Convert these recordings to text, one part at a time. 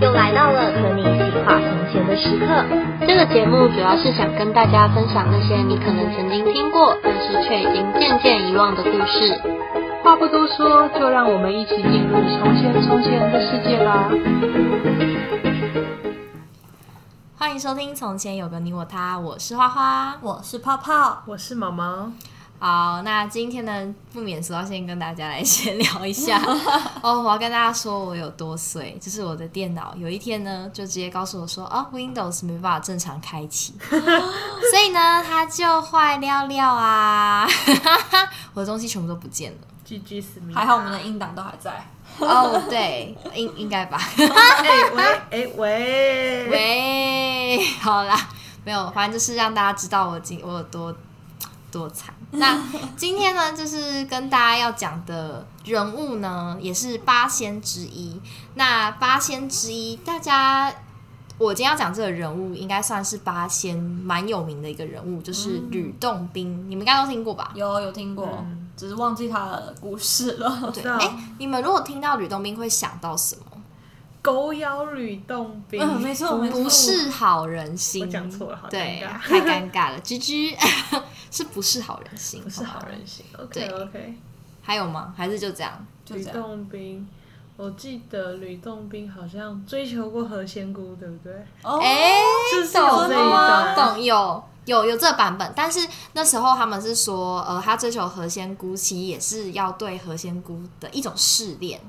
又来到了和你一起画从前的时刻。这个节目主要是想跟大家分享那些你可能曾经听过，但是却已经渐渐遗忘的故事。话不多说，就让我们一起进入从前从前的世界吧。欢迎收听《从前有个你我他》，我是花花，我是泡泡，我是毛毛。好，那今天呢，不免说要先跟大家来闲聊一下 哦。我要跟大家说我有多衰，就是我的电脑有一天呢，就直接告诉我说，哦，Windows 没办法正常开启，所以呢，它就坏了了啊，我的东西全部都不见了。GG 死命，还好我们的音档都还在。哦、oh，对，应应该吧。哎喂，哎喂喂，好啦，没有，反正就是让大家知道我今我有多多惨。那今天呢，就是跟大家要讲的人物呢，也是八仙之一。那八仙之一，大家，我今天要讲这个人物，应该算是八仙蛮有名的一个人物，就是吕洞宾。嗯、你们应该都听过吧？有有听过。嗯只是忘记他的故事了。对，哎、欸，你们如果听到吕洞宾，会想到什么？狗咬吕洞宾，嗯，没错，不是好人心。我讲错了，好对，太尴尬了。居居 是不是好人心？不是好人心。OK 对 OK。还有吗？还是就这样？吕洞宾，我记得吕洞宾好像追求过何仙姑，对不对？哦，哎，懂吗？懂有。有有这个版本，但是那时候他们是说，呃，他追求何仙姑，其实也是要对何仙姑的一种试炼。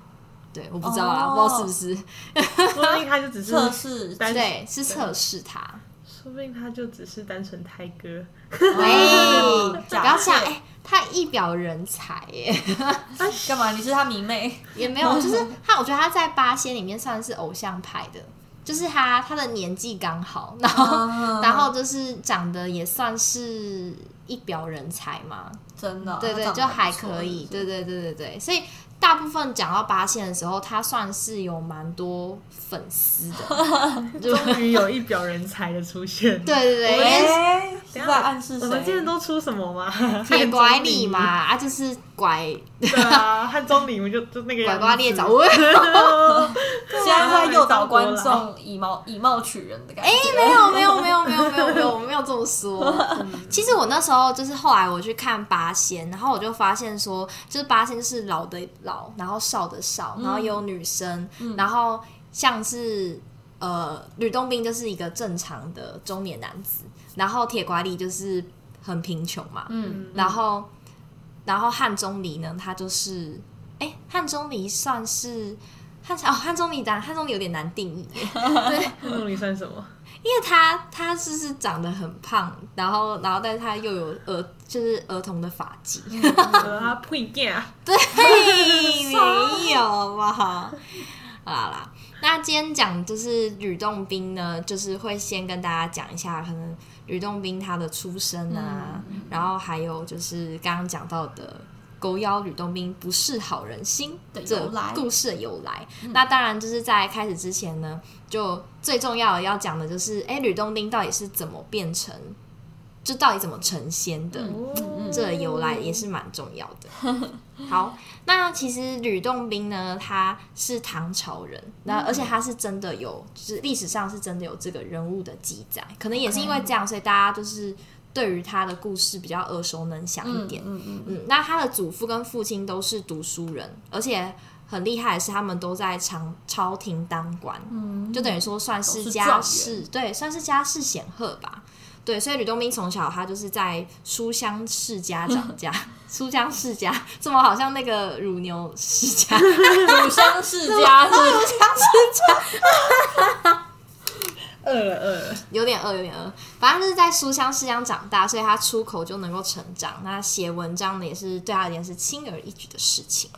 对，我不知道啦，哦、不知道是不是？说不定他就只是测试，对，是测试他。说不定他就只是单纯胎哥。喂，不要这样，哎、欸，他一表人才耶。干嘛？你是他迷妹？也没有，就是他，我觉得他在八仙里面算是偶像派的。就是他，他的年纪刚好，然后，uh, 然后就是长得也算是一表人才嘛，真的，对对，就还可以，对对对对对，所以。大部分讲到八线的时候，他算是有蛮多粉丝的，终于有一表人才的出现。对对对，欸、在暗示谁？我们今天都出什么吗？铁拐李嘛，啊，就是拐。对啊，汉中李就就那个拐瓜裂枣。观众以貌以貌取人的感觉。哎、欸，没有没有没有没有没有没有，我没有这么说。其实我那时候就是后来我去看八仙，然后我就发现说，就是八仙就是老的。老，然后少的少，然后有女生，嗯、然后像是呃吕洞宾就是一个正常的中年男子，然后铁拐李就是很贫穷嘛，嗯，然后然后汉钟离呢，他就是哎汉钟离算是汉哦汉钟离当汉钟离有点难定义，对，汉钟离算什么？因为他他是是长得很胖，然后然后但是他又有儿就是儿童的发髻，他配件 对，没有吧？好啦啦，那今天讲就是吕洞宾呢，就是会先跟大家讲一下可能吕洞宾他的出身啊，嗯、然后还有就是刚刚讲到的。狗咬吕洞宾不是好人心的这故事的由来，嗯、那当然就是在开始之前呢，就最重要的要讲的就是，哎，吕洞宾到底是怎么变成，就到底怎么成仙的，嗯、这个由来也是蛮重要的。嗯、好，那其实吕洞宾呢，他是唐朝人，那而且他是真的有，就是历史上是真的有这个人物的记载，可能也是因为这样，所以大家就是。对于他的故事比较耳熟能详一点，嗯嗯嗯，那他的祖父跟父亲都是读书人，而且很厉害的是，他们都在朝朝廷当官，嗯，就等于说算是家世，对，算是家世显赫吧，对，所以吕洞宾从小他就是在书香世家长家，书香世家，怎么好像那个乳牛世家，乳香世家，乳香世家。饿了，饿了，有点饿，有点饿。反正就是在书香世家长大，所以他出口就能够成长。那写文章呢，也是对他而言是轻而易举的事情。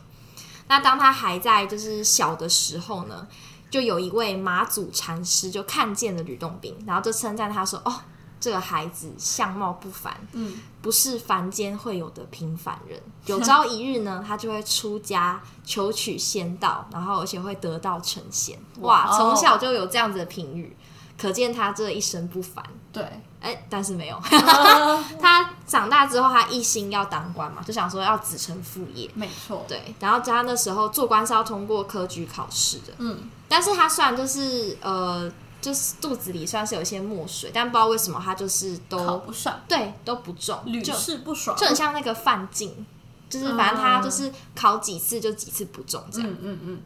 那当他还在就是小的时候呢，就有一位马祖禅师就看见了吕洞宾，然后就称赞他说：“哦，这个孩子相貌不凡，嗯，不是凡间会有的平凡人。有朝一日呢，他就会出家求取仙道，然后而且会得道成仙。哇，从小就有这样子的评语。”可见他这一生不凡，对哎，但是没有。他长大之后，他一心要当官嘛，就想说要子承父业。没错，对。然后他那时候做官是要通过科举考试的，嗯。但是他虽然就是呃，就是肚子里算是有一些墨水，但不知道为什么他就是都考不上，对，都不中，屡试不爽，就很像那个范进，就是反正他就是考几次就几次不中这样，嗯嗯嗯。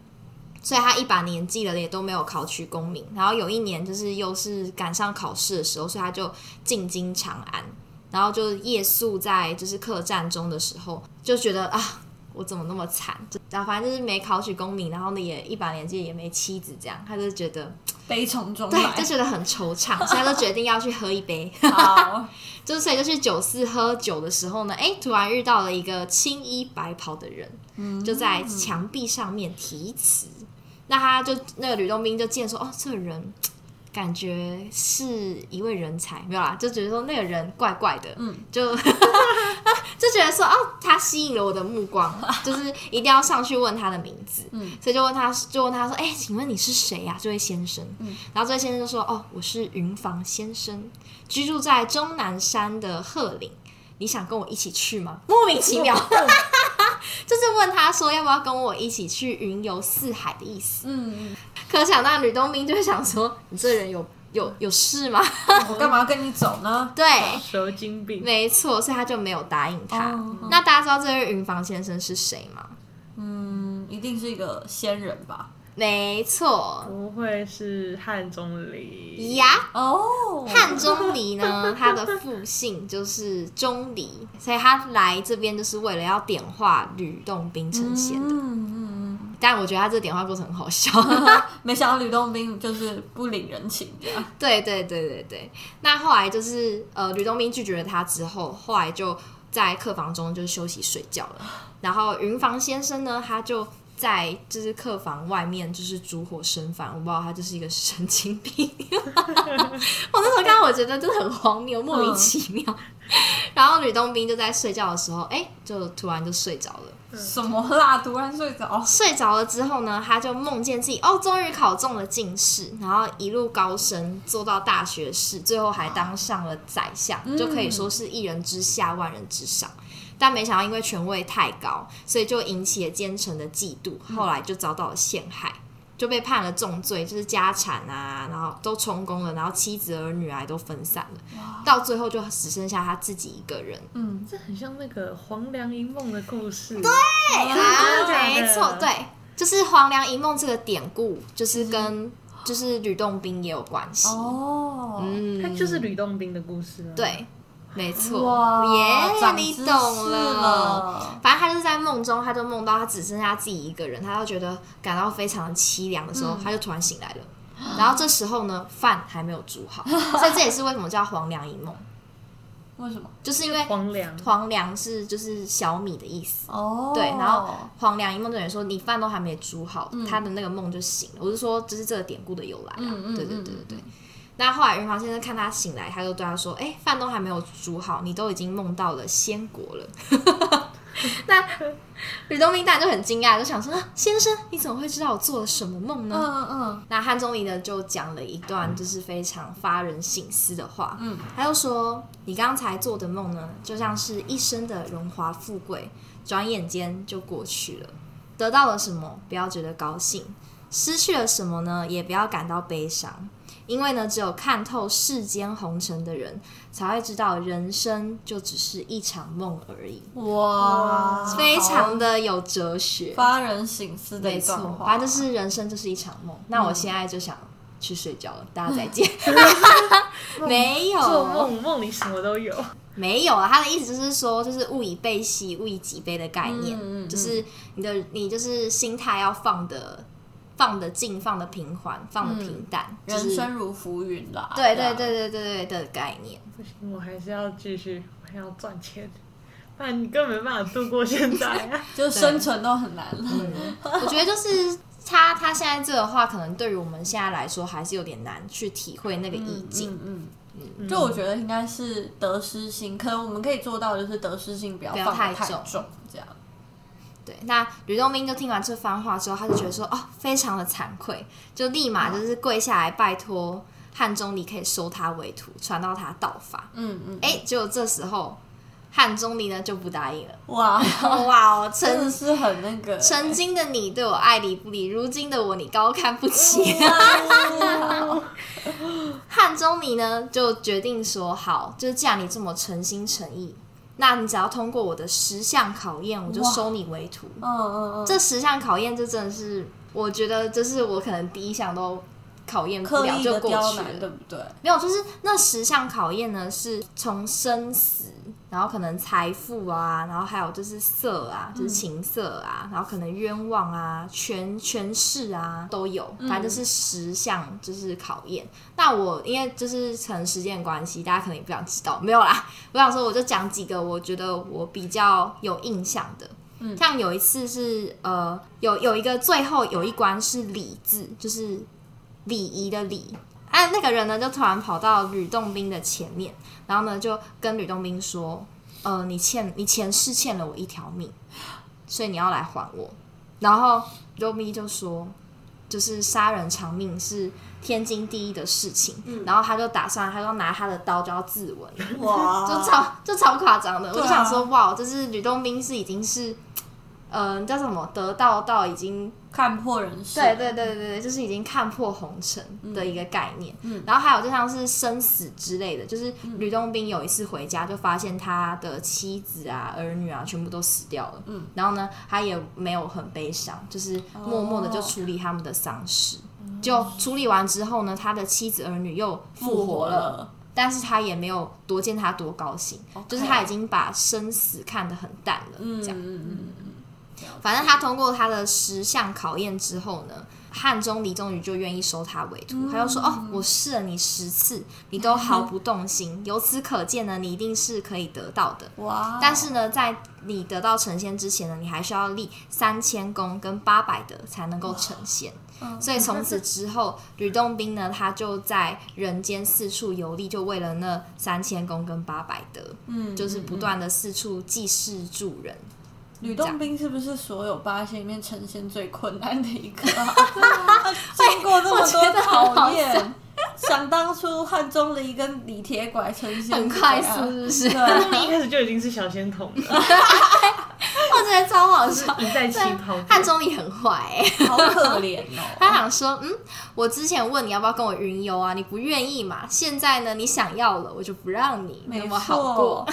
所以他一把年纪了，也都没有考取功名。然后有一年，就是又是赶上考试的时候，所以他就进京长安，然后就夜宿在就是客栈中的时候，就觉得啊，我怎么那么惨？然后反正就是没考取功名，然后呢也一把年纪也没妻子，这样他就觉得悲从中来，对，就觉得很惆怅，所以他就决定要去喝一杯。好，就是所以就去酒肆喝酒的时候呢，哎，突然遇到了一个青衣白袍的人，嗯，就在墙壁上面题词。那他就那个吕洞宾就见说，哦，这个人感觉是一位人才，没有啦，就觉得说那个人怪怪的，嗯，就 就觉得说，哦，他吸引了我的目光，就是一定要上去问他的名字，嗯，所以就问他，就问他说，哎，请问你是谁呀？这位先生，嗯，然后这位先生就说，哦，我是云房先生，居住在终南山的鹤岭，你想跟我一起去吗？莫名其妙。就是问他说要不要跟我一起去云游四海的意思。嗯，可想到吕洞宾就会想说，你这人有有有事吗？我干嘛要跟你走呢？对，蛇精病。没错，所以他就没有答应他。哦、那大家知道这位云房先生是谁吗？嗯，一定是一个仙人吧。没错，不会是汉钟离呀？哦，汉钟离呢，他的父姓就是钟离，所以他来这边就是为了要点化吕洞宾成仙的。嗯嗯，但我觉得他这个点化过程很好笑，没想到吕洞宾就是不领人情这样。对对对对对，那后来就是呃，吕洞宾拒绝了他之后，后来就在客房中就休息睡觉了。然后云房先生呢，他就。在就是客房外面就是烛火生饭，我不知道他就是一个神经病。我那时候看到我觉得真的很荒谬，莫名其妙。嗯、然后吕洞宾就在睡觉的时候，哎、欸，就突然就睡着了。什么啦？突然睡着？睡着了之后呢，他就梦见自己哦，终于考中了进士，然后一路高升，做到大学士，最后还当上了宰相，嗯、就可以说是一人之下，万人之上。但没想到，因为权位太高，所以就引起了奸臣的嫉妒，后来就遭到了陷害，就被判了重罪，就是家产啊，然后都充公了，然后妻子儿女啊都分散了，到最后就只剩下他自己一个人。嗯，这很像那个黄粱一梦的故事。对，啊，没错，对，就是黄粱一梦这个典故，就是跟就是吕洞宾也有关系。哦，嗯，他就是吕洞宾的故事啊。对。没错，耶你懂了。反正他就是在梦中，他就梦到他只剩下自己一个人，他就觉得感到非常凄凉的时候，嗯、他就突然醒来了。然后这时候呢，饭还没有煮好，所以这也是为什么叫黄粱一梦。为什么？就是因为黄粱，黄粱是就是小米的意思。哦，对，然后黄粱一梦就等于说你饭都还没煮好，嗯、他的那个梦就醒了。我是说，这是这个典故的由来啊。嗯嗯，对对对对对。那后来云房先生看他醒来，他就对他说：“哎、欸，饭都还没有煮好，你都已经梦到了仙国了。”那吕洞宾当然就很惊讶，就想说：“先生，你怎么会知道我做了什么梦呢？”嗯嗯。那汉钟离呢，就讲了一段就是非常发人省思的话。嗯，他就说：“你刚才做的梦呢，就像是一生的荣华富贵，转眼间就过去了。得到了什么，不要觉得高兴；失去了什么呢，也不要感到悲伤。”因为呢，只有看透世间红尘的人，才会知道人生就只是一场梦而已。哇，非常的有哲学，发人省思的一段话。反正就是人生就是一场梦。那我现在就想去睡觉了，大家再见。没有做梦，梦里什么都有。没有啊，他的意思就是说，就是物以悲喜，物以己悲的概念，嗯嗯嗯，就是你的你就是心态要放的。放的静，放的平缓，放的平淡，嗯就是、人生如浮云啦。对对对对对对的概念。不行，我还是要继续，我还要赚钱，不然你根本没办法度过现在、啊，就生存都很难了。嗯、我觉得就是他他现在这个话，可能对于我们现在来说，还是有点难去体会那个意境。嗯嗯，嗯嗯就我觉得应该是得失心，可能我们可以做到，就是得失心不要放太重。对，那吕洞宾就听完这番话之后，他就觉得说，哦，非常的惭愧，就立马就是跪下来拜托汉钟离可以收他为徒，传到他道法。嗯嗯，哎、欸，结果这时候汉钟离呢就不答应了。哇 哇哦，真的是很那个。曾经的你对我爱理不理，如今的我你高看不起。汉钟离呢就决定说好，就是既然你这么诚心诚意，那你只要通过我的十项考验，我就收你为徒。嗯嗯嗯，这十项考验，这真的是我觉得，这是我可能第一项都。考验不了就过去了，对不对？没有，就是那十项考验呢，是从生死，然后可能财富啊，然后还有就是色啊，就是情色啊，嗯、然后可能冤枉啊，权权势啊都有，反正就是十项就是考验。嗯、那我因为就是可能时间关系，大家可能也不想知道，没有啦。我想说，我就讲几个我觉得我比较有印象的。嗯，像有一次是呃，有有一个最后有一关是礼字，就是。礼仪的礼，哎、啊，那个人呢就突然跑到吕洞宾的前面，然后呢就跟吕洞宾说：“呃，你欠你前世欠了我一条命，所以你要来还我。”然后吕洞宾就说：“就是杀人偿命是天经地义的事情。嗯”然后他就打算，他就拿他的刀就要自刎，哇，就超就超夸张的。啊、我就想说，哇，就是吕洞宾是已经是。嗯、呃，叫什么？得道到已经看破人世，对对对对对，就是已经看破红尘的一个概念。嗯，然后还有就像是生死之类的，就是吕洞宾有一次回家就发现他的妻子啊、儿女啊全部都死掉了。嗯，然后呢，他也没有很悲伤，就是默默的就处理他们的丧事。哦、就处理完之后呢，他的妻子儿女又复活了，但是他也没有多见他多高兴.就是他已经把生死看得很淡了。嗯、这样。嗯反正他通过他的十项考验之后呢，汉中李宗宇就愿意收他为徒。嗯、他就说：“哦，我试了你十次，你都毫不动心。嗯、由此可见呢，你一定是可以得到的。哇！但是呢，在你得到成仙之前呢，你还需要立三千功跟八百德才能够成仙。嗯、所以从此之后，吕洞宾呢，他就在人间四处游历，就为了那三千功跟八百德，嗯，就是不断的四处济世助人。”吕洞宾是不是所有八仙里面成仙最困难的一个、啊？经过这么多考验，想当初汉钟离跟李铁拐成仙很快速，是不是？汉钟离一开始就已经是小仙童了，我觉得超好笑。一再起跑，汉钟离很坏、欸，好可怜哦。他想说，嗯，我之前问你要不要跟我云游啊，你不愿意嘛。现在呢，你想要了，我就不让你那么好过。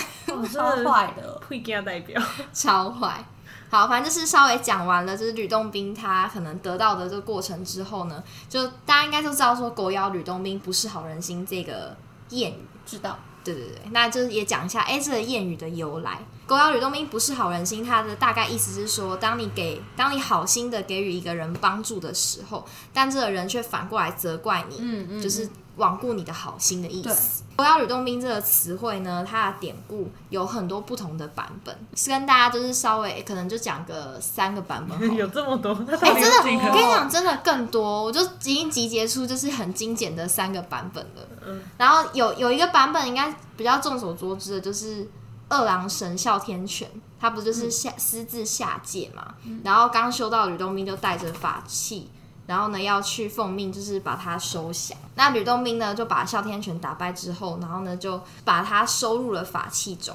超坏的，代表，超坏。好，反正就是稍微讲完了，就是吕洞宾他可能得到的这个过程之后呢，就大家应该都知道说“狗咬吕洞宾不是好人心”这个谚语，知道？对对对，那就是也讲一下，哎，这个谚语的由来。狗咬吕洞宾不是好人心，它的大概意思是说，当你给，当你好心的给予一个人帮助的时候，但这个人却反过来责怪你，嗯嗯，就是。罔顾你的好心的意思。狗咬吕洞宾这个词汇呢，它的典故有很多不同的版本，是跟大家就是稍微可能就讲个三个版本。有这么多？哎、欸，真的，我跟你讲，真的更多，我就已经集结出就是很精简的三个版本了。嗯，然后有有一个版本应该比较众所周知的，就是二郎神哮天犬，他不就是下私自下界嘛？嗯、然后刚修道吕洞宾就带着法器。然后呢，要去奉命，就是把他收降。那吕洞宾呢，就把哮天犬打败之后，然后呢，就把他收入了法器中。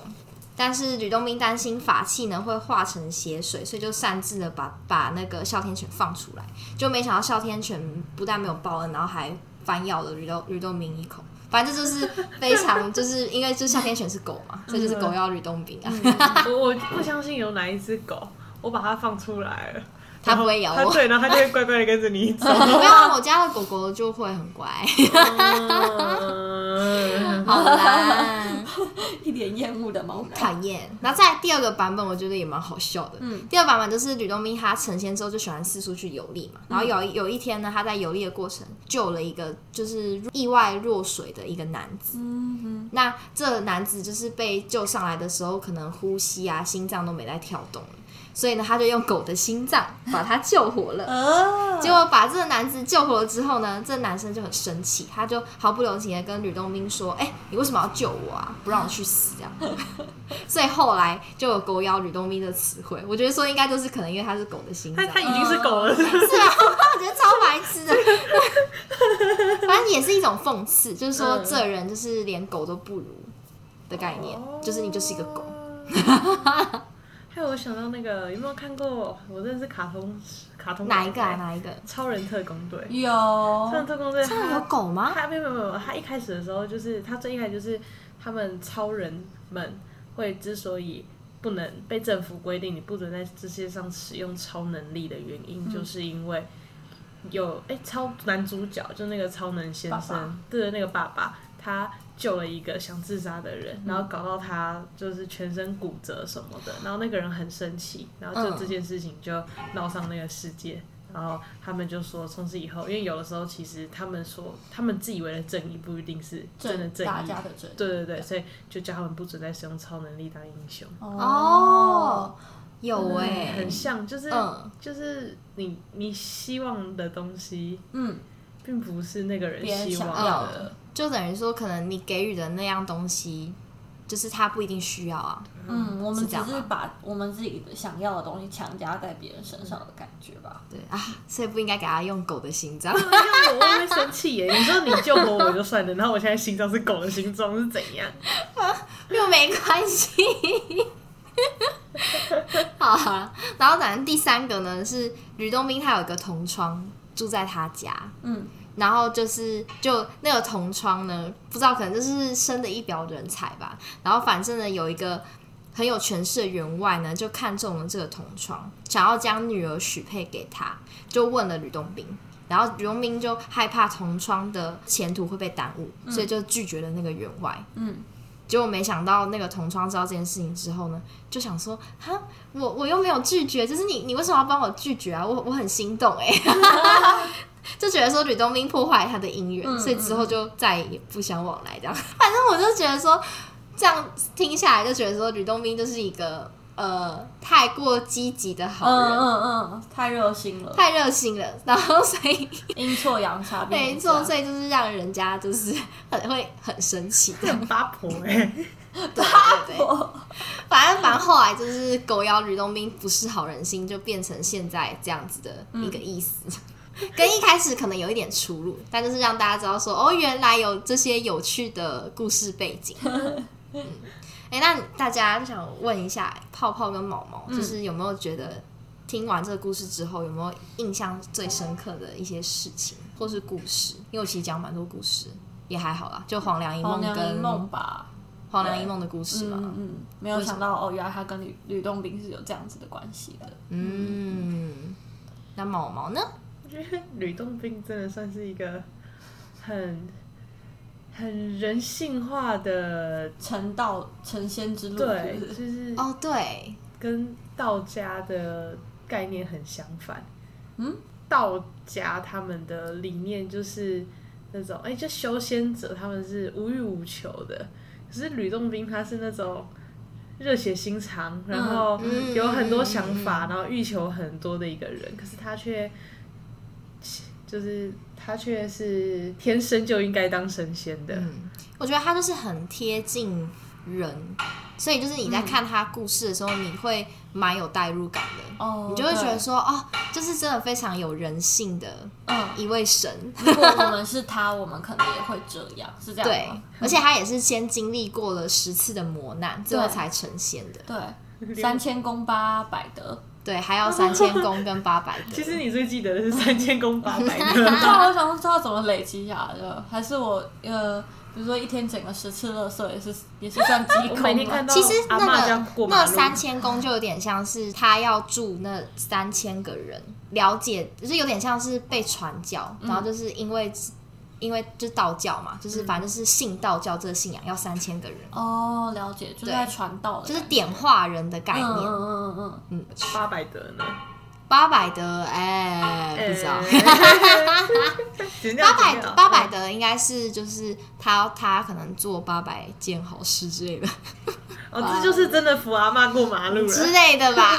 但是吕洞宾担心法器呢会化成血水，所以就擅自的把把那个哮天犬放出来。就没想到哮天犬不但没有报恩，然后还反咬了吕洞吕洞宾一口。反正就是非常，就是因为就夏天犬是狗嘛，所以就是狗咬吕洞宾啊。我我不相信有哪一只狗，我把它放出来了。它不会咬我，对，然后它就会乖乖的跟着你 走。没有，我家的狗狗就会很乖。好啦，一点厌恶的毛讨厌。然后在第二个版本，我觉得也蛮好笑的。嗯，第二版本就是吕洞宾他成仙之后就喜欢四处去游历嘛。然后有有一天呢，他在游历的过程救了一个就是意外落水的一个男子。嗯哼。那这男子就是被救上来的时候，可能呼吸啊、心脏都没在跳动。所以呢，他就用狗的心脏把他救活了。结果把这个男子救活了之后呢，这个男生就很生气，他就毫不留情的跟吕洞宾说：“哎、欸，你为什么要救我啊？不让我去死这样。” 所以后来就有“狗咬吕洞宾”的词汇。我觉得说应该就是可能因为他是狗的心脏，他他已经是狗了，是啊，我觉得超白痴的。反正也是一种讽刺，就是说嗯这人就是连狗都不如的概念，就是你就是一个狗。还有我想到那个，有没有看过？我真的是卡通卡通哪一个啊？哪一个？超人特工队。有超人特工队，这样有狗吗？他没有没有没有，他一开始的时候就是他最一开始就是他们超人们会之所以不能被政府规定你不准在这世界上使用超能力的原因，嗯就是因为有哎、欸、超男主角就那个超能先生，对那个爸爸，他救了一个想自杀的人，嗯然后搞到他就是全身骨折什么的，然后那个人很生气，然后就这件事情就闹上那个世界。然后他们就说，从此以后，因为有的时候其实他们说，他们自以为的正义不一定是真的正义，大家的正义。对对对，所以就叫他们不准再使用超能力当英雄。哦，有哎、很像，就是、嗯就是你你希望的东西，嗯，并不是那个人希望的。就等于说，可能你给予的那样东西，就是他不一定需要啊。嗯，我们只是把我们自己想要的东西强加在别人身上的感觉吧。对啊，所以不应该给他用狗的心脏。因为我会生气耶！你说你救活我就算了，然后我现在心脏是狗的心脏是怎样？又没关系。好啊，然后反正第三个呢是吕洞宾，他有一个同窗住在他家，嗯，然后就是就那个同窗呢，不知道可能就是生的一表人才吧，然后反正呢有一个很有权势的员外呢，就看中了这个同窗，想要将女儿许配给他，就问了吕洞宾。然后吕洞宾就害怕同窗的前途会被耽误，所以就拒绝了那个员外。嗯，结果没想到那个同窗知道这件事情之后呢，就想说：哈，我我又没有拒绝，就是你你为什么要帮我拒绝啊？我我很心动哎，就觉得说吕洞宾破坏他的姻缘，嗯所以之后就再也不相往来这样。反正我就觉得说，这样听下来就觉得说吕洞宾就是一个呃太过积极的好人，嗯嗯嗯，太热心了，太热心了，然后所以 阴错阳差变没错，所以就是让人家就是很会很生气的。很 八婆哎！对对对，反正反正后来就是狗咬吕洞宾不是好人心，就变成现在这样子的一个意思，跟一开始可能有一点出入，但就是让大家知道说，哦，原来有这些有趣的故事背景。嗯，哎，那大家就想问一下，泡泡跟毛毛，就是有没有觉得听完这个故事之后，有没有印象最深刻的一些事情或是故事？因为我其实讲蛮多故事，也还好啦，就黄粱一梦跟梦吧。黄粱一梦的故事嘛。嗯嗯，没有想到哦，原来他跟吕吕洞宾是有这样子的关系的。嗯，那毛毛呢？我觉得吕洞宾真的算是一个很很人性化的，成道成仙之路，对，就是哦，对，跟道家的概念很相反。嗯，道家他们的理念就是那种，哎、就修仙者他们是无欲无求的，可是吕洞宾他是那种热血心肠，然后嗯有很多想法，嗯然后欲求很多的一个人，可是他却就是他却是天生就应该当神仙的。嗯，我觉得他就是很贴近人，所以就是你在看他故事的时候，你会蛮有代入感的。哦，你就会觉得，说，哦，就是真的非常有人性的嗯，一位神。如果我们是他，我们可能也会这样，是这样 对吗？，而且他也是先经历过了十次的磨难，最后才成仙的。对，三千功八百德。对，还要三千功跟八百个。其实你最记得的是三千功八百个。对啊，我想知道怎么累积下来的，还是我呃，比如说一天整个十次垃圾也是也是算积我功吗？每天看到其实那个那三千公就有点像是他要住那三千个人，了解就是有点像是被传教，然后就是因为因为就是道教嘛，就是反正就是信道教这个信仰要三千个人，哦，了解，就是在传道的，就是点化人的概嗯念。嗯嗯嗯嗯，八百德呢？八百德，哎，不知道。八八百八百德应该是就是他他可能做八百件好事之类的哦，这就是真的扶阿妈过马路之了。类的吧。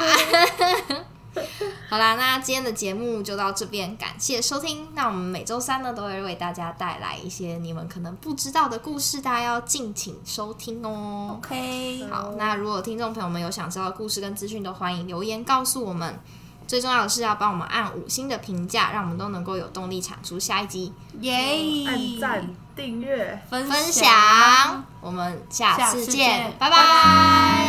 好啦，那今天的节目就到这边，感谢收听。那我们每周三呢，都会为大家带来一些你们可能不知道的故事，大家要敬请收听哦。，OK，好，那如果听众朋友们有想知道的故事跟资讯，都欢迎留言告诉我们。最重要的是要帮我们按五星的评价，让我们都能够有动力产出下一集。耶！按赞、订阅、分分享，我们下次见，拜拜。